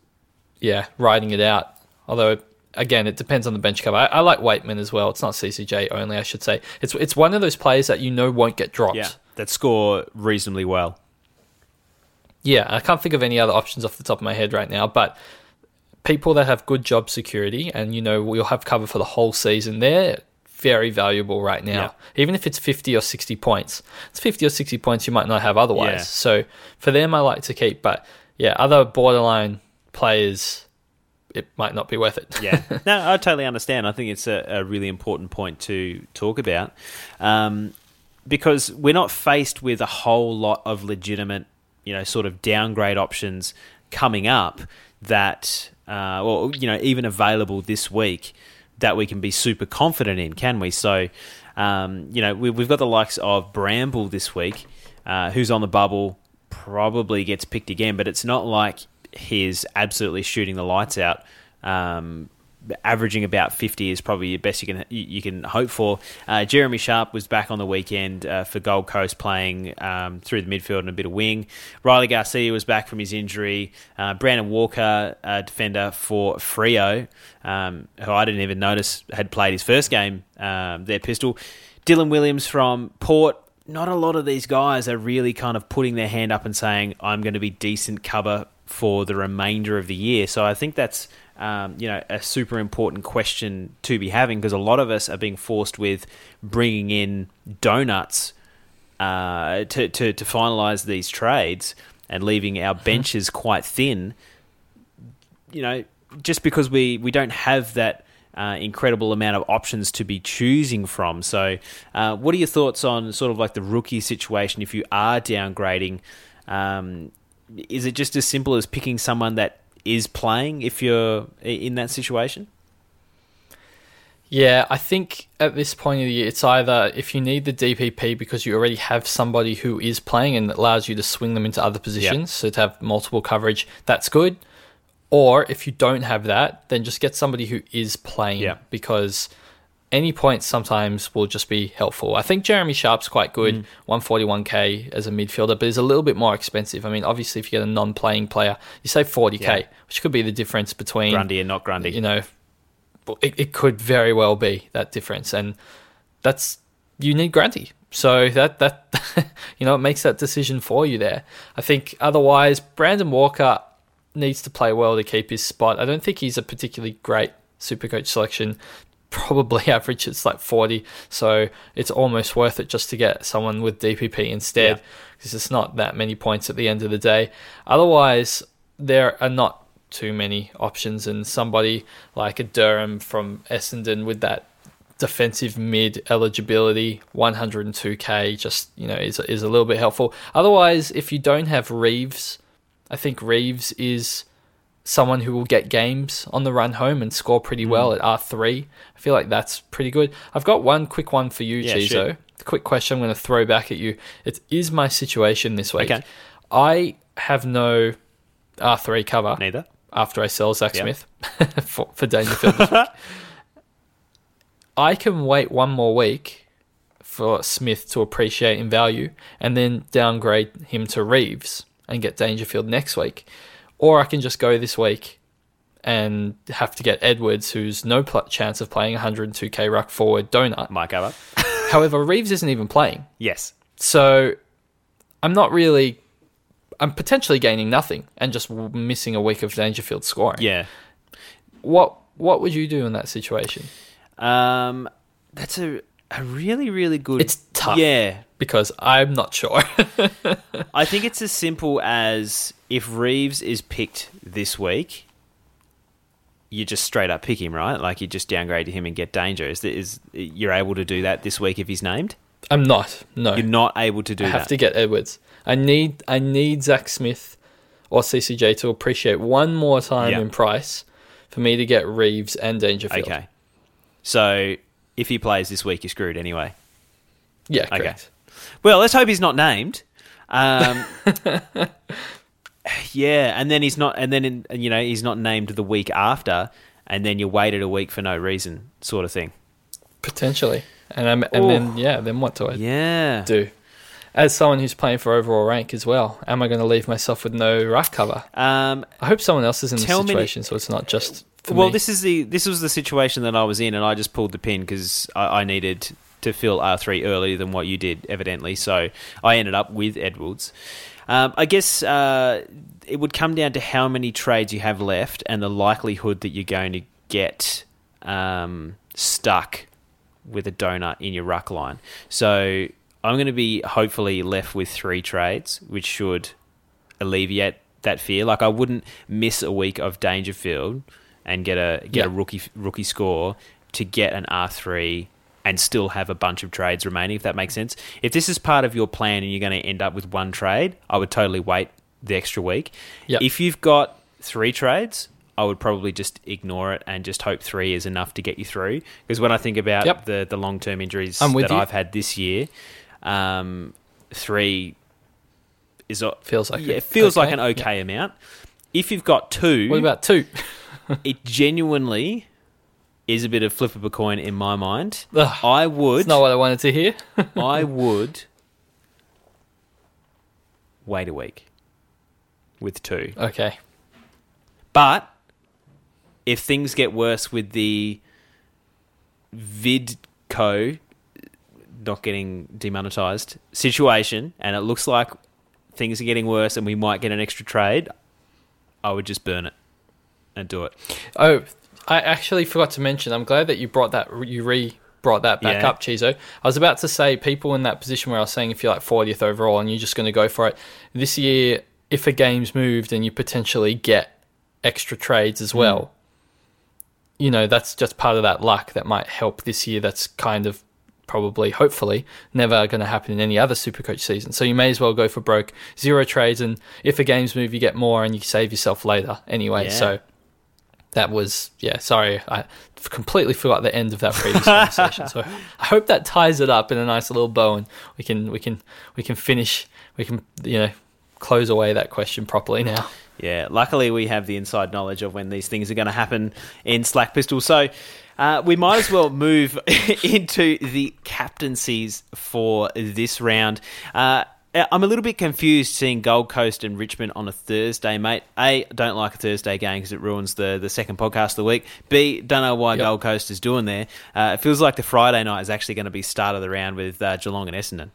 yeah, riding it out. Although, again, it depends on the bench cover. I, I like Waitman as well. It's not CCJ only, I should say. It's it's one of those players that you know won't get dropped. Yeah. That score reasonably well. Yeah, I can't think of any other options off the top of my head right now, but people that have good job security and you know we'll have cover for the whole season, they're very valuable right now. Yeah. Even if it's 50 or 60 points. It's 50 or 60 points you might not have otherwise. Yeah. So for them I like to keep, but yeah, other borderline players it might not be worth it. yeah, <laughs> no, I totally understand. I think it's a, a really important point to talk about um, because we're not faced with a whole lot of legitimate, you know, sort of downgrade options coming up that, uh, or you know, even available this week that we can be super confident in, can we? So, um, you know, we, have got the likes of Bramble this week, uh, who's on the bubble, probably gets picked again, but it's not like he's absolutely shooting the lights out. Um, averaging about 50 is probably the best you can you can hope for. Uh, Jeremy Sharp was back on the weekend uh, for Gold Coast playing um, through the midfield and a bit of wing. Riley Garcia was back from his injury. Uh, Brandon Walker, a defender for Freo, um, who I didn't even notice had played his first game, um, their pistol. Dylan Williams from Port. Not a lot of these guys are really kind of putting their hand up and saying, I'm going to be decent cover for the remainder of the year. So I think that's um, you know a super important question to be having because a lot of us are being forced with bringing in donuts uh, to, to to finalize these trades and leaving our mm-hmm. benches quite thin. You know, just because we we don't have that. Uh, incredible amount of options to be choosing from. So, uh, what are your thoughts on sort of like the rookie situation if you are downgrading? Um, is it just as simple as picking someone that is playing if you're in that situation? Yeah, I think at this point of the year, it's either if you need the DPP because you already have somebody who is playing and allows you to swing them into other positions, yep. so to have multiple coverage, that's good. Or if you don't have that, then just get somebody who is playing yep. because any points sometimes will just be helpful. I think Jeremy Sharp's quite good, mm. 141k as a midfielder, but he's a little bit more expensive. I mean, obviously, if you get a non-playing player, you save 40k, yeah. which could be the difference between Grundy and not Grundy. You know, it, it could very well be that difference, and that's you need Grundy. So that that <laughs> you know it makes that decision for you there. I think otherwise, Brandon Walker needs to play well to keep his spot. I don't think he's a particularly great super coach selection probably <laughs> averages like 40 so it's almost worth it just to get someone with dpp instead because yeah. it's not that many points at the end of the day otherwise there are not too many options and somebody like a durham from essendon with that defensive mid eligibility 102k just you know is, is a little bit helpful otherwise if you don't have reeves i think reeves is someone who will get games on the run home and score pretty well mm. at R3. I feel like that's pretty good. I've got one quick one for you, yeah, Chizo. Quick question I'm going to throw back at you. It is my situation this week. Okay. I have no R3 cover. Neither. After I sell Zach yep. Smith <laughs> for, for Dangerfield <laughs> I can wait one more week for Smith to appreciate in value and then downgrade him to Reeves and get Dangerfield next week or I can just go this week and have to get Edwards, who's no pl- chance of playing 102k ruck forward donut. Mike Abbott. <laughs> However, Reeves isn't even playing. Yes. So I'm not really. I'm potentially gaining nothing and just missing a week of Dangerfield scoring. Yeah. What What would you do in that situation? Um, that's a a really really good. It's tough. Yeah, because I'm not sure. <laughs> I think it's as simple as if Reeves is picked this week, you just straight up pick him, right? Like you just downgrade to him and get danger. Is, is you're able to do that this week if he's named? I'm not. No, you're not able to do. That. I have that. to get Edwards. I need. I need Zach Smith or CCJ to appreciate one more time yep. in price for me to get Reeves and Dangerfield. Okay. So if he plays this week, you're screwed anyway. Yeah. Correct. Okay. Well, let's hope he's not named. Um, <laughs> yeah, and then he's not, and then in, you know he's not named the week after, and then you waited a week for no reason, sort of thing. Potentially, and um, and Ooh. then yeah, then what do I yeah do? As someone who's playing for overall rank as well, am I going to leave myself with no ruck cover? Um, I hope someone else is in the situation, me, so it's not just. well, me. this is the this was the situation that I was in, and I just pulled the pin because I, I needed to fill R3 earlier than what you did, evidently. So I ended up with Edwards. Um, I guess uh, it would come down to how many trades you have left and the likelihood that you're going to get um, stuck with a donut in your ruck line. So I'm going to be hopefully left with three trades, which should alleviate that fear. Like I wouldn't miss a week of Dangerfield and get a get a rookie rookie score to get an R three and still have a bunch of trades remaining. If that makes sense. If this is part of your plan and you're going to end up with one trade, I would totally wait the extra week. Yep. If you've got three trades. I would probably just ignore it and just hope three is enough to get you through. Because when I think about Yep. the, the long term injuries that you. I've had this year, um, three is a, Feels like yeah, it. it feels like an okay amount. If you've got two, What about two? <laughs> it genuinely is a bit of flip of a coin in my mind. Ugh, I would, It's not what I wanted to hear. <laughs> I <laughs> would wait a week with two. okay. But if things get worse with the vidco not getting demonetized situation, and it looks like things are getting worse, and we might get an extra trade, I would just burn it and do it. Oh, I actually forgot to mention. I'm glad that you brought that. You re brought that back Yeah. up, Chizo. I was about to say people in that position where I was saying if you're like 40th overall and you're just going to go for it this year. If a game's moved and you potentially get extra trades as mm. well, you know that's just part of that luck that might help this year. That's kind of probably, hopefully, never going to happen in any other Supercoach season. So you may as well go for broke, zero trades, and if a game's move, you get more and you save yourself later anyway. Yeah. So that was yeah sorry i completely forgot the end of that previous conversation so i hope that ties it up in a nice little bow and we can we can we can finish we can you know close away that question properly now Yeah, luckily we have the inside knowledge of when these things are going to happen in Slack Pistol. So uh, we might as well move <laughs> into the captaincies for this round. Uh, I'm a little bit confused seeing Gold Coast and Richmond on a Thursday, mate. A, don't like a Thursday game because it ruins the, the second podcast of the week. B, don't know why Yep. Gold Coast is doing there. Uh, it feels like the Friday night is actually going to be start of the round with uh, Geelong and Essendon.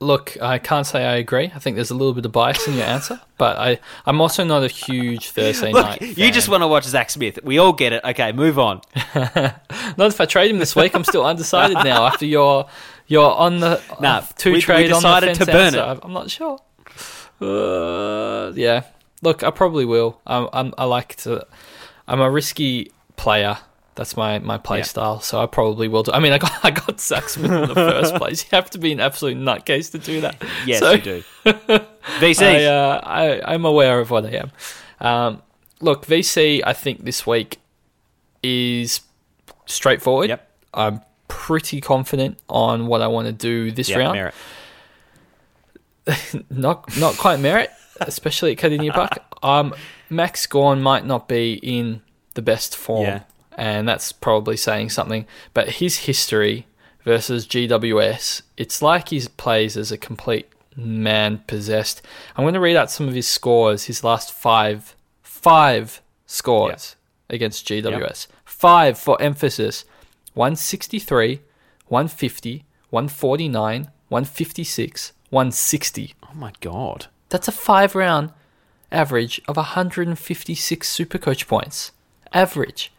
look i can't say i agree i think there's a little bit of bias in your answer <laughs> but i i'm also not a huge thursday Look, night you just want to watch Zach Smith. We all get it. Okay, move on. <laughs> not if i trade him this week i'm still <laughs> undecided now after your you're on the Nah, uh, two we- we trade on the decided to burn it. i'm not sure uh, yeah look i probably will I'm, I'm i like to i'm a risky player that's my, my play Yeah. style, so I probably will do. I mean, I got <laughs> I got Zach Smith in the first <laughs> place. You have to be an absolute nutcase to do that. Yes, So- you do. <laughs> VC. I, uh, I, I'm aware of what I am. Um, look, VC, I think this week is straightforward. Yep. I'm pretty confident on what I want to do this yeah, round. merit. <laughs> Not not quite merit, especially at Kardinia Park. <laughs> Um, Max Gawn might not be in the best form, Yeah. and that's probably saying something. But his history versus GWS, it's like he plays as a complete man possessed. I'm going to read out some of his scores. His last five five scores against GWS. Five for emphasis. 163, 150, 149, 156, 160. Oh my god. That's a five round average of 156 Supercoach points. Average.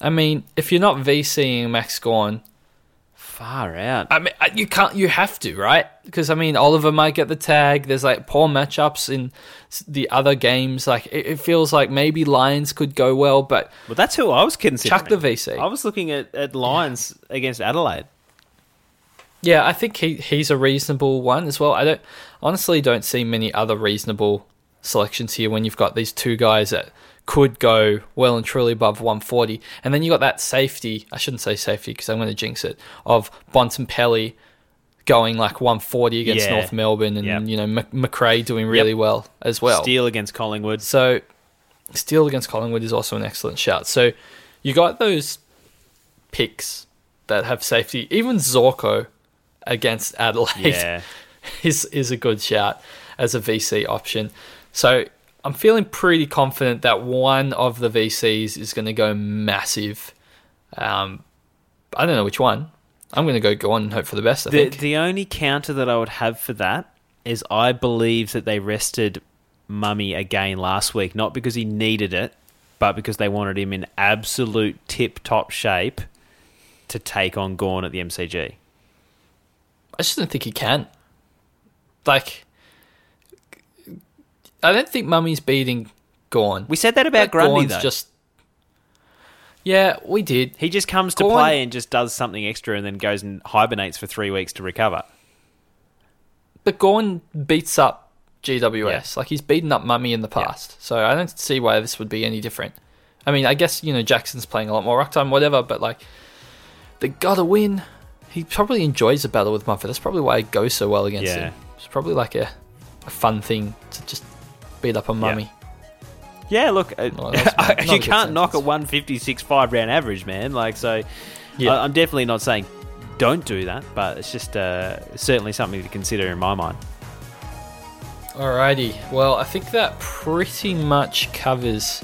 I mean, if you're not VCing Max Gawn, Far out. I mean, you can't. You have to, right? Because I mean, Oliver might get the tag. There's like poor matchups in the other games. Like it, it feels like maybe Lions could go well, but Well, that's who I was considering. Chuck the VC. I was looking at, at Lions against Adelaide. Yeah, I think he he's a reasonable one as well. I don't honestly don't see many other reasonable selections here when you've got these two guys that could go well and truly above 140, and then you got that safety. I shouldn't say safety because I'm going to jinx it. Of Bontempelli going like 140 against Yeah. North Melbourne, and Yep. you know Mc- McRae doing really Yep. well as well. Steele against Collingwood. So, Steele against Collingwood is also an excellent shout. So, you got those picks that have safety. Even Zorko against Adelaide Yeah. <laughs> is is a good shout as a VC option. So, I'm feeling pretty confident that one of the VCs is going to go massive. Um, I don't know which one. I'm going to go go on and hope for the best. I The, think. the only counter that I would have for that is I believe that they rested Mummy again last week, not because he needed it, but because they wanted him in absolute tip top shape to take on Gawn at the MCG. I just don't think he can. Like, I don't think Mummy's beating Gawn. We said that about Grundy, Gawn's though. Just yeah, we did. He just comes to play and just does something extra and then goes and hibernates for three weeks to recover. But Gawn beats up GWS. Yeah. Like he's beaten up Mummy in the past. So I don't see why this would be any different. I mean, I guess, you know, Jackson's playing a lot more rock time, whatever, but like they gotta win. He probably enjoys the battle with Mumford. That's probably why it goes so well against Yeah. him. It's probably like a, a fun thing to just beat up a mummy. Yeah, look, uh, Well, not- <laughs> not you can't knock a 156 five round average, man. Like, so Yeah. I, I'm definitely not saying don't do that, but it's just uh, certainly something to consider in my mind. Alrighty. Well, I think that pretty much covers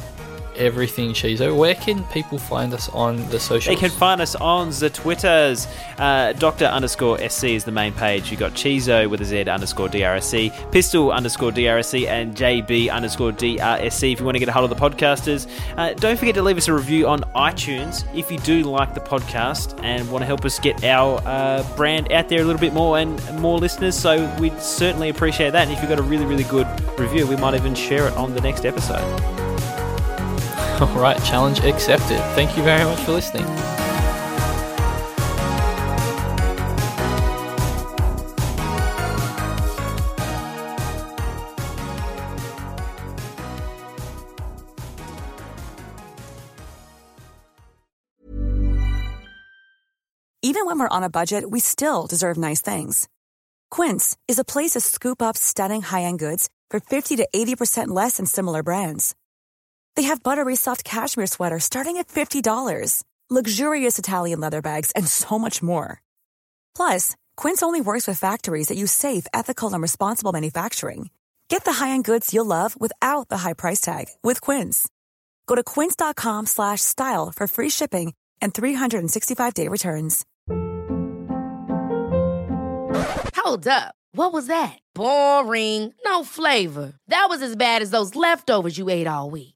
everything, Chizo. Where can people find us on the socials? They can find us on the Twitters. Uh, Doctor underscore SC is the main page. you got Chizo with a Z underscore DRSC, Pistol underscore DRSC, and JB underscore DRSC if you want to get a hold of the podcasters. Uh, don't forget to leave us a review on iTunes if you do like the podcast and want to help us get our uh, brand out there a little bit more and more listeners. So we'd certainly appreciate that. And if you've got a really, really good review, we might even share it on the next episode. <laughs> All right, challenge accepted. Thank you very much for listening. Even when we're on a budget, we still deserve nice things. Quince is a place to scoop up stunning high-end goods for 50 to 80% less than similar brands. They have buttery soft cashmere sweaters starting at $50, luxurious Italian leather bags, and so much more. Plus, Quince only works with factories that use safe, ethical, and responsible manufacturing. Get the high-end goods you'll love without the high price tag with Quince. Go to quince.com slash style for free shipping and 365-day returns. Hold up. What was that? Boring. No flavor. That was as bad as those leftovers you ate all week.